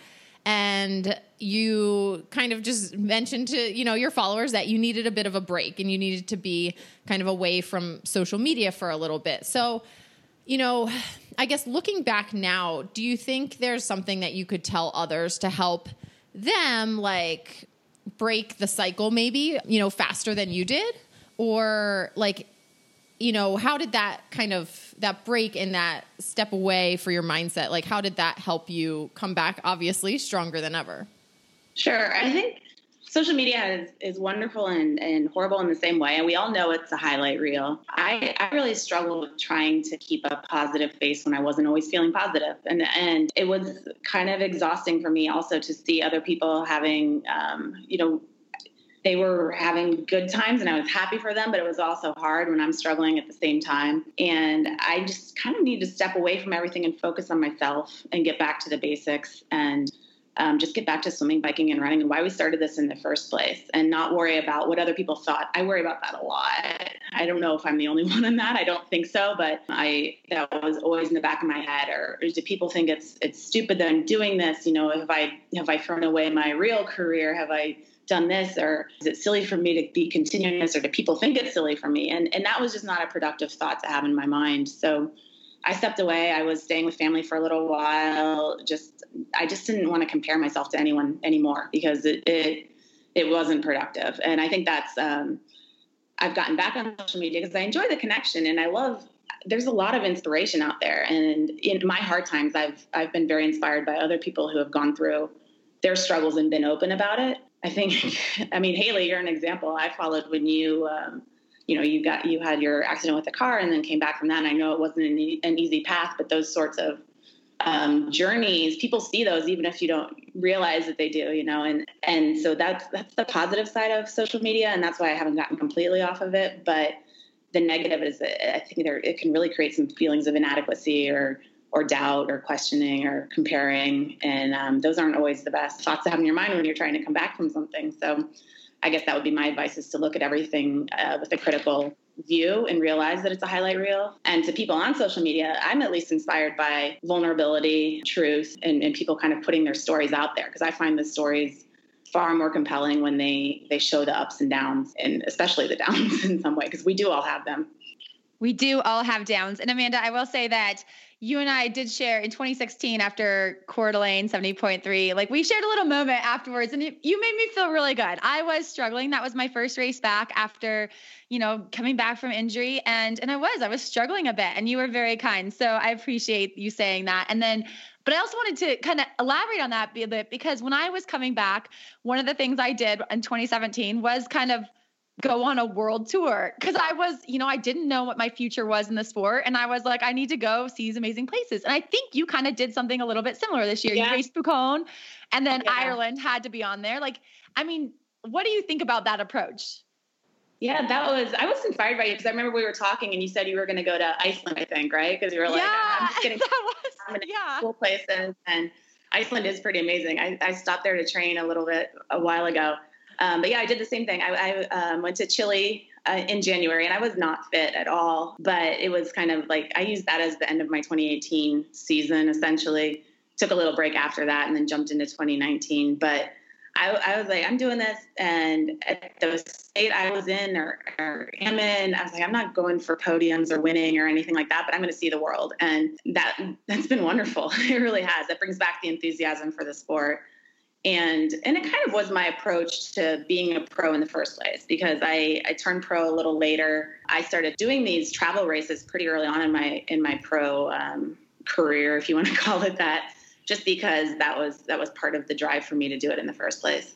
and you kind of just mentioned to you know your followers that you needed a bit of a break and you needed to be kind of away from social media for a little bit. So you know i guess looking back now do you think there's something that you could tell others to help them like break the cycle maybe you know faster than you did? Or like you know how did that kind of that break and that step away for your mindset? Like how did that help you come back obviously stronger than ever? Sure. I think social media is, is wonderful and, and horrible in the same way and we all know it's a highlight reel. I, I really struggled with trying to keep a positive face when i wasn't always feeling positive and, and it was kind of exhausting for me also to see other people having um, you know they were having good times and I was happy for them, but it was also hard when I'm struggling at the same time. And I just kind of need to step away from everything and focus on myself and get back to the basics and um, just get back to swimming, biking, and running and why we started this in the first place and not worry about what other people thought. I worry about that a lot. I don't know if I'm the only one in that. I don't think so, but I that was always in the back of my head. Or, or do people think it's it's stupid that I'm doing this? You know, have I have I thrown away my real career? Have I done this or is it silly for me to be continuing this or do people think it's silly for me and and that was just not a productive thought to have in my mind so I stepped away. I was staying with family for a little while. Just I just didn't want to compare myself to anyone anymore because it it, it wasn't productive. And I think that's um, I've gotten back on social media because I enjoy the connection and I love. There's a lot of inspiration out there, and in my hard times, I've I've been very inspired by other people who have gone through their struggles and been open about it. I think, I mean, Haley, you're an example. I followed when you, um, you know, you got you had your accident with the car and then came back from that. And I know it wasn't an, e- an easy path, but those sorts of um, journeys, people see those even if you don't realize that they do, you know. And and so that's that's the positive side of social media, and that's why I haven't gotten completely off of it. But the negative is that I think there it can really create some feelings of inadequacy or or doubt or questioning or comparing. And um, those aren't always the best thoughts to have in your mind when you're trying to come back from something. So I guess that would be my advice is to look at everything uh, with a critical view and realize that it's a highlight reel. And to people on social media, I'm at least inspired by vulnerability, truth, and, and people kind of putting their stories out there because I find the stories far more compelling when they they show the ups and downs and especially the downs in some way because we do all have them we do all have downs and amanda i will say that you and I did share in 2016 after Coeur d'Alene 70.3. Like we shared a little moment afterwards, and it, you made me feel really good. I was struggling. That was my first race back after, you know, coming back from injury, and and I was I was struggling a bit, and you were very kind. So I appreciate you saying that. And then but I also wanted to kind of elaborate on that a bit because when I was coming back, one of the things I did in 2017 was kind of go on a world tour because I was, you know, I didn't know what my future was in the sport. And I was like, I need to go see these amazing places. And I think you kind of did something a little bit similar this year. Yeah. You raced Pucón and then yeah. Ireland had to be on there. Like, I mean, what do you think about that approach? Yeah, that was, I was inspired by you because I remember we were talking and you said you were going to go to Iceland, I think, right? Because you were like, yeah, I'm just getting that was, yeah. cool places. And Iceland is pretty amazing. I, I stopped there to train a little bit a while ago um, but yeah, I did the same thing. I, I um, went to Chile uh, in January and I was not fit at all, but it was kind of like I used that as the end of my 2018 season essentially. Took a little break after that and then jumped into 2019. But I, I was like, I'm doing this. And at the state I was in or, or am in, I was like, I'm not going for podiums or winning or anything like that, but I'm going to see the world. And that, that's been wonderful. It really has. That brings back the enthusiasm for the sport and and it kind of was my approach to being a pro in the first place because I I turned pro a little later. I started doing these travel races pretty early on in my in my pro um, career, if you want to call it that, just because that was that was part of the drive for me to do it in the first place.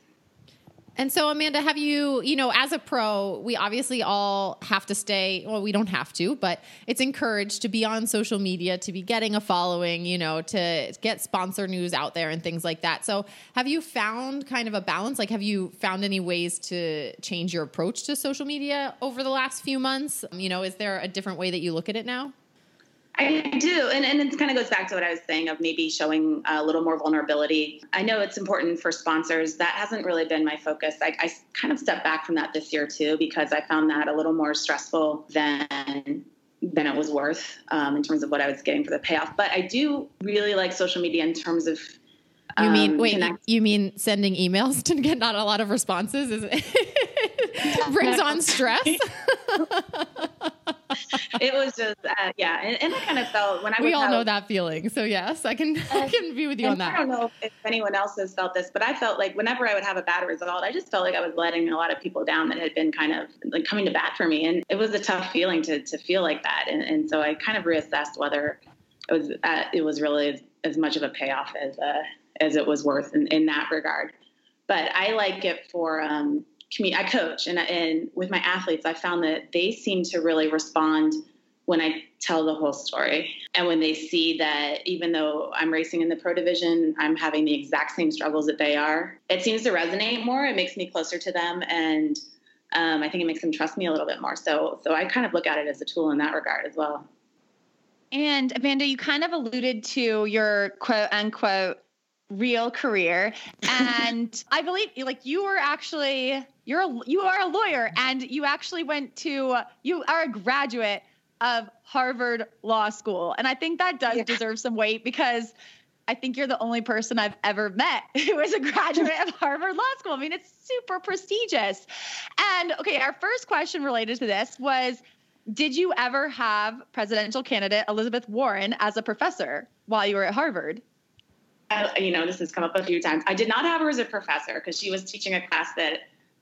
And so, Amanda, have you, you know, as a pro, we obviously all have to stay, well, we don't have to, but it's encouraged to be on social media, to be getting a following, you know, to get sponsor news out there and things like that. So, have you found kind of a balance? Like, have you found any ways to change your approach to social media over the last few months? You know, is there a different way that you look at it now? I do. And, and it kind of goes back to what I was saying of maybe showing a little more vulnerability. I know it's important for sponsors. That hasn't really been my focus. I, I kind of stepped back from that this year too because I found that a little more stressful than than it was worth um, in terms of what I was getting for the payoff. But I do really like social media in terms of you mean um, wait? Connect- you mean sending emails to get not a lot of responses? Is it brings on stress? it was just uh, yeah, and, and, I kind of felt when I was we all have, know that feeling. So yes, I can I can be with you on that. I don't know if anyone else has felt this, but I felt like whenever I would have a bad result, I just felt like I was letting a lot of people down that had been kind of like coming to bat for me, and it was a tough feeling to to feel like that. And, and so I kind of reassessed whether it was uh, it was really as, as, much of a payoff as uh, as it was worth in, in that regard. But I like it for um, I coach, and and with my athletes, I found that they seem to really respond when I tell the whole story, and when they see that even though I'm racing in the pro division, I'm having the exact same struggles that they are. It seems to resonate more. It makes me closer to them, and um, I think it makes them trust me a little bit more. So, so I kind of look at it as a tool in that regard as well. And Amanda, you kind of alluded to your quote unquote real career and i believe like you were actually you're a, you are a lawyer and you actually went to you are a graduate of harvard law school and i think that does yeah. deserve some weight because i think you're the only person i've ever met who is a graduate of harvard law school i mean it's super prestigious and okay our first question related to this was did you ever have presidential candidate elizabeth warren as a professor while you were at harvard I, you know, this has come up a few times. I did not have her as a professor because she was teaching a class that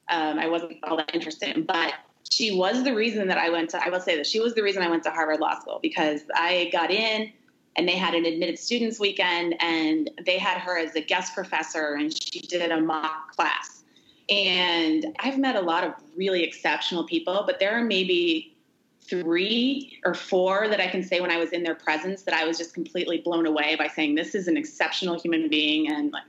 um, I wasn't all that interested in. But she was the reason that I went to, I will say that she was the reason I went to Harvard Law School because I got in and they had an admitted students weekend and they had her as a guest professor and she did a mock class. And I've met a lot of really exceptional people, but there are maybe three or four that I can say when I was in their presence that I was just completely blown away by saying, This is an exceptional human being and like,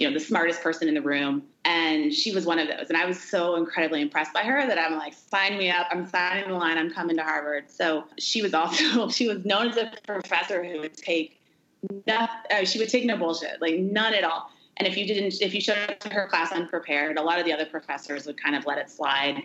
you know, the smartest person in the room. And she was one of those. And I was so incredibly impressed by her that I'm like, sign me up. I'm signing the line. I'm coming to Harvard. So she was also, she was known as a professor who would take, not, uh, she would take no bullshit, like none at all. And if you didn't, if you showed up to her class unprepared, a lot of the other professors would kind of let it slide.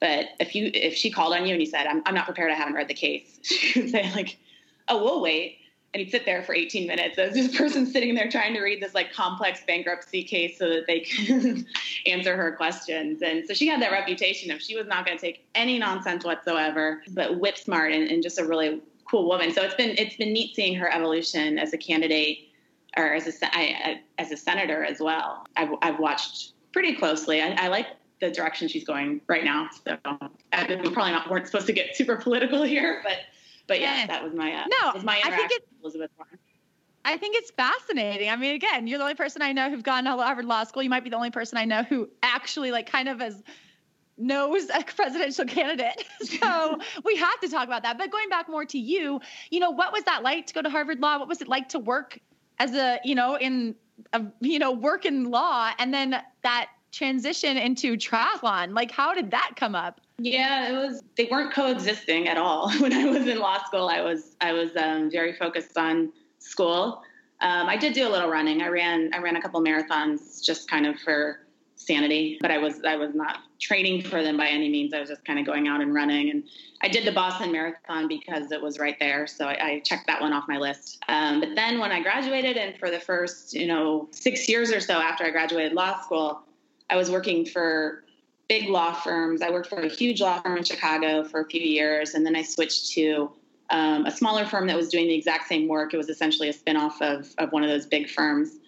But if you if she called on you and you said, I'm, I'm not prepared, I haven't read the case, she would say like, oh, we'll wait. And he'd sit there for 18 minutes as this person sitting there trying to read this like complex bankruptcy case so that they can answer her questions. And so she had that reputation of she was not going to take any nonsense whatsoever, but whip smart and, and just a really cool woman. So it's been it's been neat seeing her evolution as a candidate or as a I, as a senator as well. I've, I've watched pretty closely. I, I like the direction she's going right now. So we probably not weren't supposed to get super political here, but but yeah, that was my uh, no. Was my interaction I think it, with Elizabeth Warren. I think it's fascinating. I mean, again, you're the only person I know who've gone to Harvard Law School. You might be the only person I know who actually like kind of as knows a presidential candidate. so we have to talk about that. But going back more to you, you know, what was that like to go to Harvard Law? What was it like to work as a, you know, in a, you know, work in law and then that transition into triathlon? Like, how did that come up? Yeah, it was. They weren't coexisting at all. When I was in law school, I was I was um, very focused on school. Um, I did do a little running. I ran I ran a couple marathons just kind of for sanity, but I was I was not training for them by any means. I was just kind of going out and running. And I did the Boston Marathon because it was right there, so I, I checked that one off my list. Um, but then when I graduated, and for the first you know six years or so after I graduated law school, I was working for big law firms. I worked for a huge law firm in Chicago for a few years, and then I switched to um, a smaller firm that was doing the exact same work. It was essentially a spinoff of, of one of those big firms.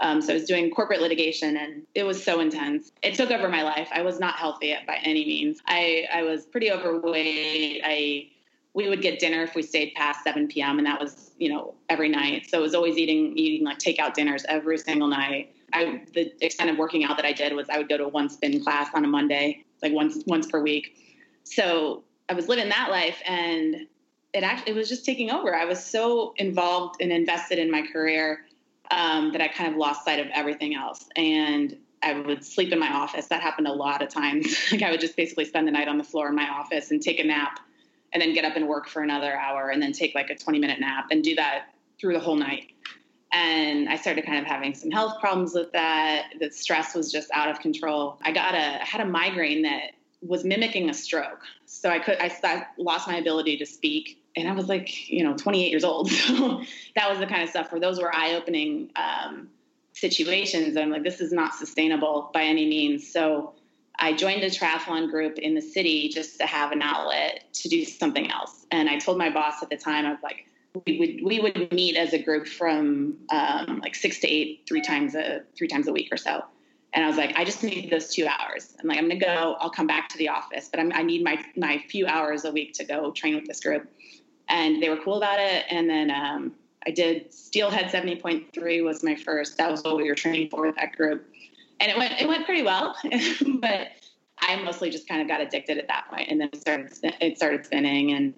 Um, so I was doing corporate litigation and it was so intense. It took over my life. I was not healthy by any means. I, I was pretty overweight. I we would get dinner if we stayed past 7 p.m. and that was, you know, every night. So it was always eating eating like takeout dinners every single night. I the extent of working out that I did was I would go to one spin class on a Monday, like once once per week. So I was living that life and it actually it was just taking over. I was so involved and invested in my career um, that I kind of lost sight of everything else. And I would sleep in my office. That happened a lot of times. like I would just basically spend the night on the floor in my office and take a nap and then get up and work for another hour and then take like a 20 minute nap and do that through the whole night. And I started kind of having some health problems with that. The stress was just out of control. I got a I had a migraine that was mimicking a stroke. So I could I lost my ability to speak and I was like, you know, 28 years old. So that was the kind of stuff where those were eye opening um, situations. I'm like, this is not sustainable by any means. So I joined a triathlon group in the city just to have an outlet to do something else. And I told my boss at the time, I was like, we would we would meet as a group from um, like six to eight, three times a three times a week or so. And I was like, I just need those two hours. I'm like, I'm gonna go. I'll come back to the office, but I'm, I need my my few hours a week to go train with this group. And they were cool about it. And then um, I did Steelhead 70.3 was my first. That was what we were training for with that group and it went it went pretty well, but I mostly just kind of got addicted at that point, and then it started it started spinning, and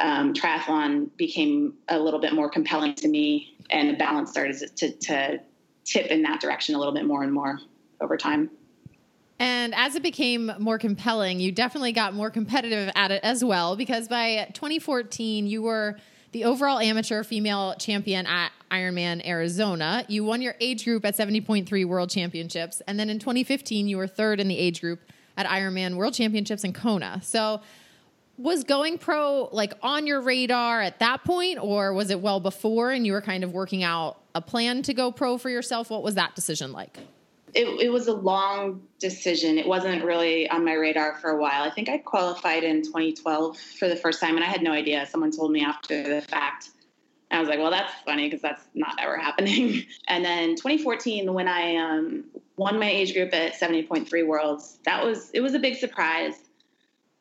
um, triathlon became a little bit more compelling to me, and the balance started to, to tip in that direction a little bit more and more over time. And as it became more compelling, you definitely got more competitive at it as well, because by 2014, you were the overall amateur female champion at Ironman Arizona. You won your age group at 70.3 World Championships. And then in 2015, you were third in the age group at Ironman World Championships in Kona. So was going pro like on your radar at that point, or was it well before and you were kind of working out a plan to go pro for yourself? What was that decision like? it, it was a long decision. It wasn't really on my radar for a while. I think I qualified in 2012 for the first time, and I had no idea. Someone told me after the fact. I was like, well, that's funny because that's not ever happening. and then 2014, when I um, won my age group at 70.3 Worlds, that was it was a big surprise.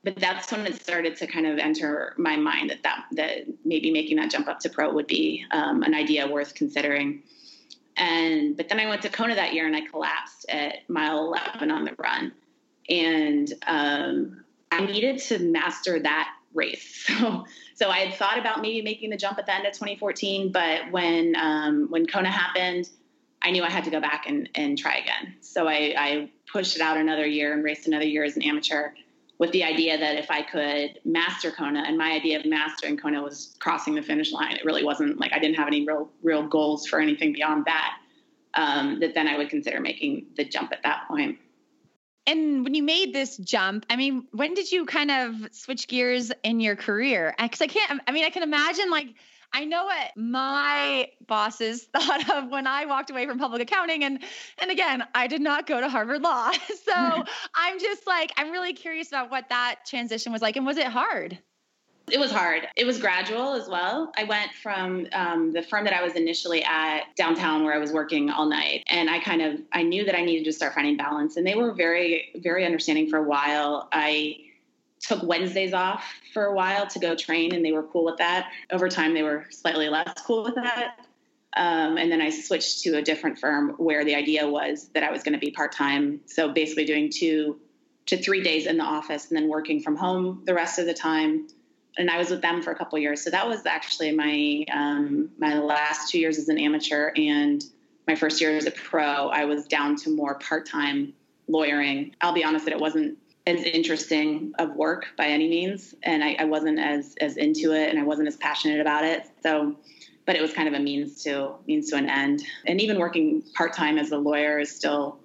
But that's when it started to kind of enter my mind that that, that maybe making that jump up to pro would be um, an idea worth considering. And but then I went to Kona that year and I collapsed at mile 11 on the run, and um, I needed to master that race. So so I had thought about maybe making the jump at the end of 2014, but when um, when Kona happened, I knew I had to go back and, and try again. So I, I pushed it out another year and raced another year as an amateur with the idea that if I could master Kona, and my idea of mastering Kona was crossing the finish line. It really wasn't like I didn't have any real real goals for anything beyond that. Um, that then I would consider making the jump at that point. And when you made this jump, I mean, when did you kind of switch gears in your career? Because I can't. I mean, I can imagine like I know what my bosses thought of when I walked away from public accounting and and again, I did not go to Harvard Law. So, I'm just like I'm really curious about what that transition was like and was it hard? It was hard. It was gradual as well. I went from um, the firm that I was initially at downtown where I was working all night. And I kind of, I knew that I needed to start finding balance. And they were very, very understanding for a while. I took Wednesdays off for a while to go train, and they were cool with that. Over time, they were slightly less cool with that. Um, and then I switched to a different firm where the idea was that I was going to be part time. So basically, doing two to three days in the office and then working from home the rest of the time. And I was with them for a couple years. So that was actually my um, my last two years as an amateur and my first year as a pro. I was down to more part time lawyering. I'll be honest that it wasn't as interesting of work by any means, and I, I, wasn't as as into it, and I wasn't as passionate about it. So, but it was kind of a means to means to an end. And even working part time as a lawyer is still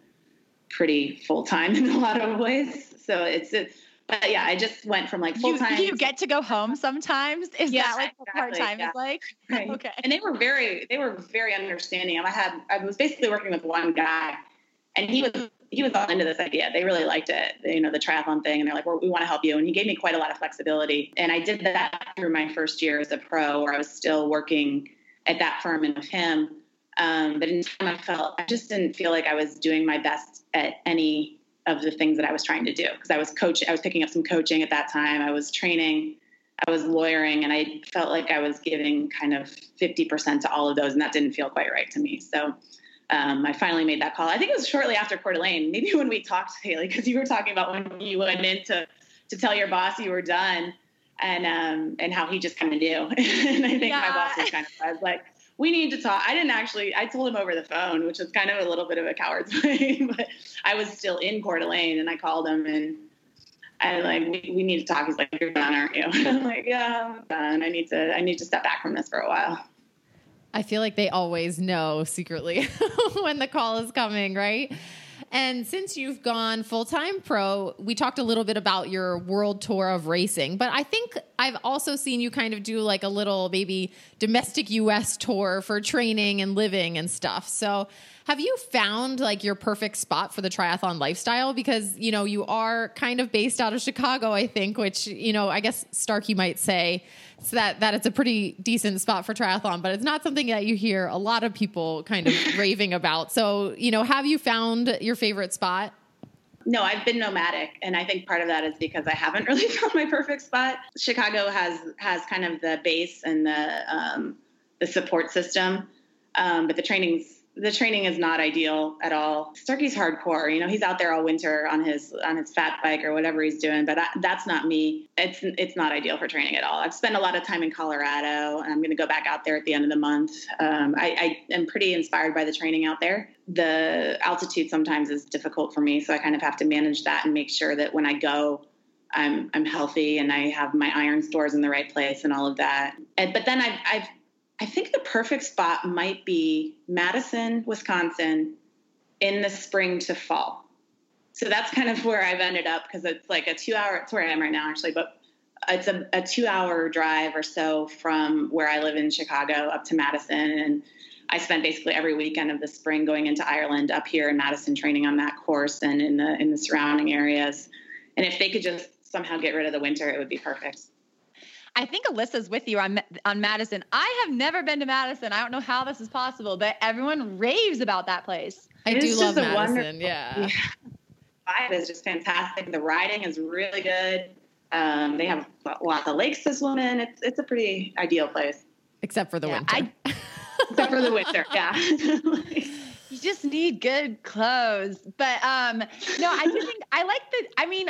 pretty full time in a lot of ways. So it's it, but yeah, I just went from like full time. You, you, get to go home sometimes. Is yeah, that like exactly, part time yeah. is like? Right. okay. And they were very they were very understanding. I had I was basically working with one guy, and he was he was all into this idea. They really liked it, you know, the triathlon thing, and they're like, well, "We want to help you." And he gave me quite a lot of flexibility, and I did that through my first year as a pro, where I was still working at that firm and with him. Um, but in time, I felt I just didn't feel like I was doing my best at any of the things that I was trying to do because I was coaching. I was picking up some coaching at that time. I was training. I was lawyering, and I felt like I was giving kind of fifty percent to all of those, and that didn't feel quite right to me. So. Um, I finally made that call. I think it was shortly after Coeur d'Alene, maybe when we talked, Haley, because you were talking about when you went in to, to tell your boss you were done and um, and how he just kind of knew. and I think yeah. my boss was kind of I was like, we need to talk. I didn't actually. I told him over the phone, which was kind of a little bit of a coward's way, but I was still in Coeur d'Alene, and I called him and. I like we, we need to talk. He's like, "You're done, aren't you?" I'm like, "Yeah, I'm done. I need to I need to step back from this for a while." I feel like they always know secretly when the call is coming, right? And since you've gone full time pro, we talked a little bit about your world tour of racing, but I think I've also seen you kind of do like a little maybe domestic US tour for training and living and stuff. So, have you found like your perfect spot for the triathlon lifestyle? Because, you know, you are kind of based out of Chicago, I think, which, you know, I guess Starkey might say so that that it's a pretty decent spot for triathlon, but it's not something that you hear a lot of people kind of raving about. So, you know, have you found your favorite spot? No, I've been nomadic, and I think part of that is because I haven't really found my perfect spot. Chicago has has kind of the base and the um, the support system, um, but the training's the training is not ideal at all. Starkey's hardcore. You know, he's out there all winter on his on his fat bike or whatever he's doing. But I, that's not me. It's it's not ideal for training at all. I've spent a lot of time in Colorado, and I'm going to go back out there at the end of the month. Um, I, I am pretty inspired by the training out there. The altitude sometimes is difficult for me, so I kind of have to manage that and make sure that when I go, I'm I'm healthy and I have my iron stores in the right place and all of that. And, but then I've I've I think the perfect spot might be Madison, Wisconsin in the spring to fall. So that's kind of where I've ended up because it's like a two hour, it's where I am right now actually, but it's a, a two hour drive or so from where I live in Chicago up to Madison. And I spent basically every weekend of the spring going into Ireland up here in Madison training on that course and in the, in the surrounding areas. And if they could just somehow get rid of the winter, it would be perfect. I think Alyssa's with you on on Madison. I have never been to Madison. I don't know how this is possible, but everyone raves about that place. I it do love Madison. Yeah. yeah. Vibe is just fantastic. The riding is really good. Um, they have lots of lakes to swim in. It's it's a pretty ideal place. Except for the yeah, winter. I, Except for the winter, yeah. you just need good clothes. But um no, I do think I like the I mean,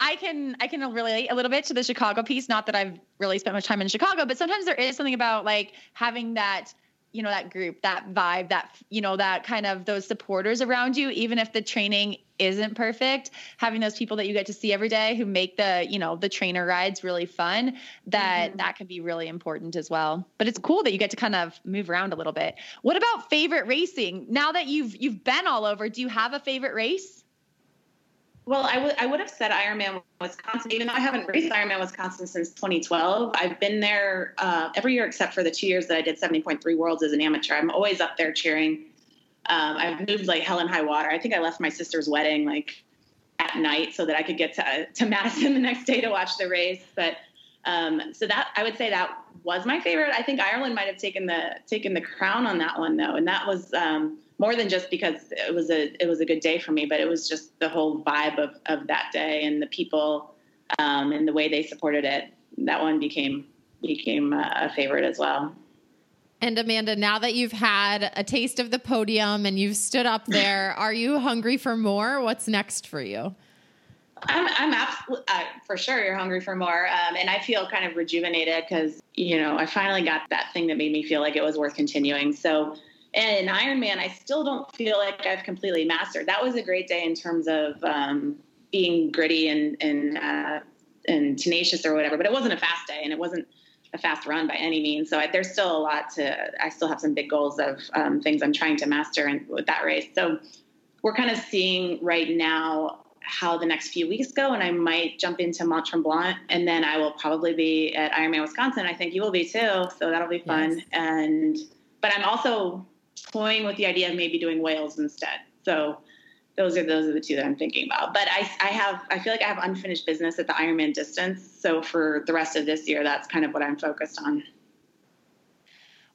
I can I can relate a little bit to the Chicago piece. Not that I've really spent much time in Chicago, but sometimes there is something about like having that you know that group, that vibe, that you know that kind of those supporters around you. Even if the training isn't perfect, having those people that you get to see every day who make the you know the trainer rides really fun. That mm-hmm. that can be really important as well. But it's cool that you get to kind of move around a little bit. What about favorite racing? Now that you've you've been all over, do you have a favorite race? Well, I would I would have said Ironman Wisconsin, even though I haven't raced Ironman Wisconsin since 2012. I've been there uh, every year except for the two years that I did 70.3 Worlds as an amateur. I'm always up there cheering. Um, I've moved like hell and high water. I think I left my sister's wedding like at night so that I could get to to Madison the next day to watch the race. But um, so that I would say that was my favorite. I think Ireland might have taken the taken the crown on that one though, and that was. Um, more than just because it was a it was a good day for me, but it was just the whole vibe of of that day and the people um, and the way they supported it. That one became became a favorite as well. And Amanda, now that you've had a taste of the podium and you've stood up there, are you hungry for more? What's next for you? I'm, I'm absolutely, uh, for sure you're hungry for more. Um, and I feel kind of rejuvenated because, you know, I finally got that thing that made me feel like it was worth continuing. So and in Ironman, I still don't feel like I've completely mastered. That was a great day in terms of um, being gritty and and uh, and tenacious or whatever. But it wasn't a fast day, and it wasn't a fast run by any means. So I, there's still a lot to. I still have some big goals of um, things I'm trying to master in, with that race. So we're kind of seeing right now how the next few weeks go, and I might jump into Mont Tremblant, and then I will probably be at Ironman Wisconsin. I think you will be too, so that'll be fun. Yes. And but I'm also toying with the idea of maybe doing Wales instead. So those are those are the two that I'm thinking about. But I, I have I feel like I have unfinished business at the Ironman distance. So for the rest of this year, that's kind of what I'm focused on.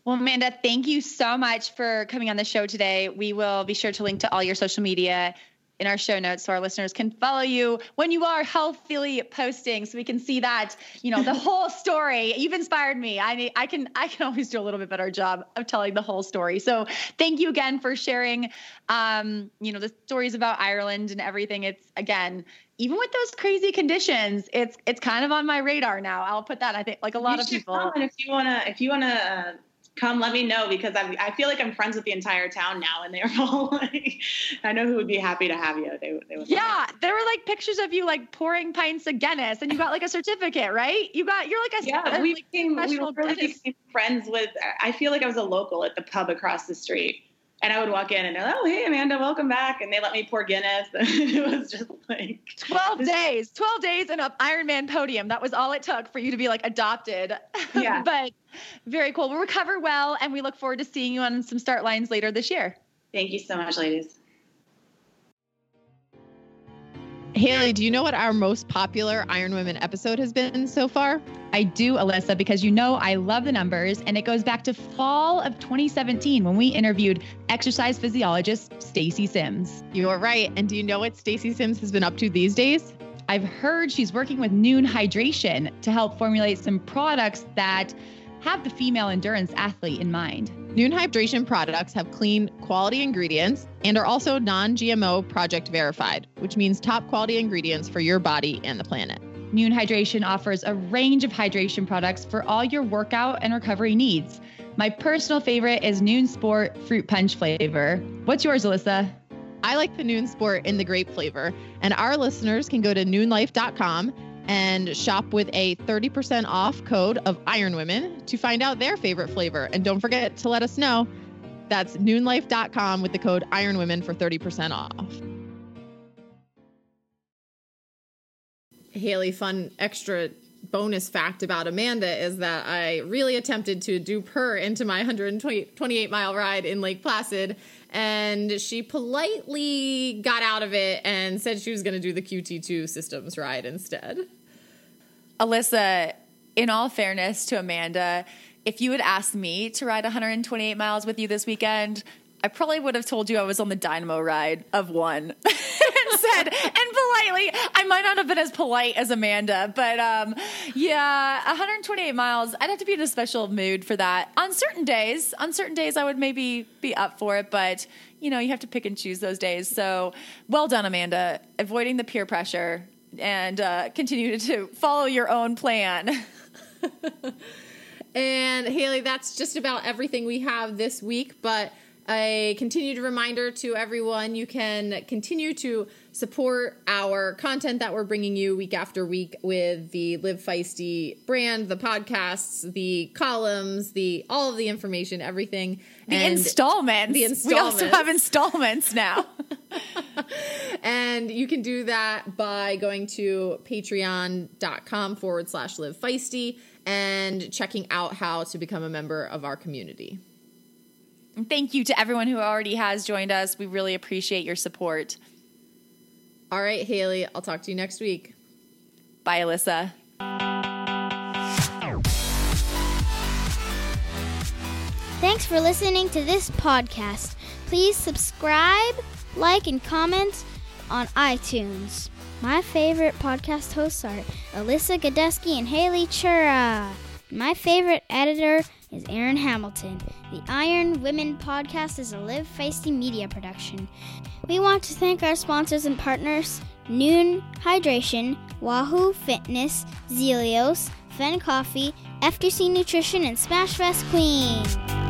Well, Amanda, thank you so much for coming on the show today. We will be sure to link to all your social media in our show notes so our listeners can follow you when you are healthily posting so we can see that you know the whole story. You've inspired me. I i can i can always do a little bit better job of telling the whole story. So thank you again for sharing um you know the stories about ireland and everything. It's again even with those crazy conditions it's it's kind of on my radar now. I'll put that i think like a lot you of people if you want to if you want to uh, come let me know because I'm, I feel like I'm friends with the entire town now and they're all like I know who would be happy to have you. They, they would yeah there were like pictures of you like pouring pints of Guinness and you got like a certificate right? You got you're like a yeah we like, became we really Guinness. became friends with I feel like I was a local at the pub across the street and I would walk in and they're like, oh, hey, Amanda, welcome back. And they let me pour Guinness. it was just like 12 days, 12 days in an Ironman podium. That was all it took for you to be like adopted. Yeah. but very cool. We'll recover well. And we look forward to seeing you on some start lines later this year. Thank you so much, ladies. Haley, do you know what our most popular Iron Women episode has been so far? I do, Alyssa, because you know I love the numbers, and it goes back to fall of 2017 when we interviewed exercise physiologist Stacy Sims. You are right. And do you know what Stacy Sims has been up to these days? I've heard she's working with Nuun Hydration to help formulate some products that have the female endurance athlete in mind. Nuun Hydration products have clean, quality ingredients and are also non GMO project verified, which means top quality ingredients for your body and the planet. Nuun Hydration offers a range of hydration products for all your workout and recovery needs. My personal favorite is Nuun Sport Fruit Punch flavor. What's yours, Alyssa? I like the Nuun Sport in the grape flavor, and our listeners can go to nuunlife.com and shop with a 30% off code of Iron Women to find out their favorite flavor. And don't forget to let us know. That's nuunlife.com with the code Iron Women for 30% off. Haley, fun extra bonus fact about Amanda is that I really attempted to dupe her into my 128 mile ride in Lake Placid, and she politely got out of it and said she was going to do the QT2 systems ride instead. Alyssa, in all fairness to Amanda, if you had asked me to ride 128 miles with you this weekend, I probably would have told you I was on the dynamo ride of one and said, and politely, I might not have been as polite as Amanda, but um, yeah, 128 miles, I'd have to be in a special mood for that. On certain days, on certain days, I would maybe be up for it, but you know, you have to pick and choose those days. So well done, Amanda, avoiding the peer pressure and uh, continue to follow your own plan. And Haley, that's just about everything we have this week. But a continued reminder to everyone you can continue to support our content that we're bringing you week after week with the Live Feisty brand, the podcasts, the columns, the all of the information, everything. The And installments. The We also have installments now. and you can do that by going to patreon.com forward slash live feisty and checking out how to become a member of our community. And Thank you to everyone who already has joined us. We really appreciate your support. All right, Haley, I'll talk to you next week. Bye, Alyssa. Thanks for listening to this podcast. Please subscribe, like, and comment on iTunes. My favorite podcast hosts are Alyssa Godesky and Haley Chura. My favorite editor is Aaron Hamilton. The Iron Women podcast is a Live Feisty media production. We want to thank our sponsors and partners Nuun Hydration, Wahoo Fitness, Zealios, Fen Coffee, FTC Nutrition, and Smashfest Queen.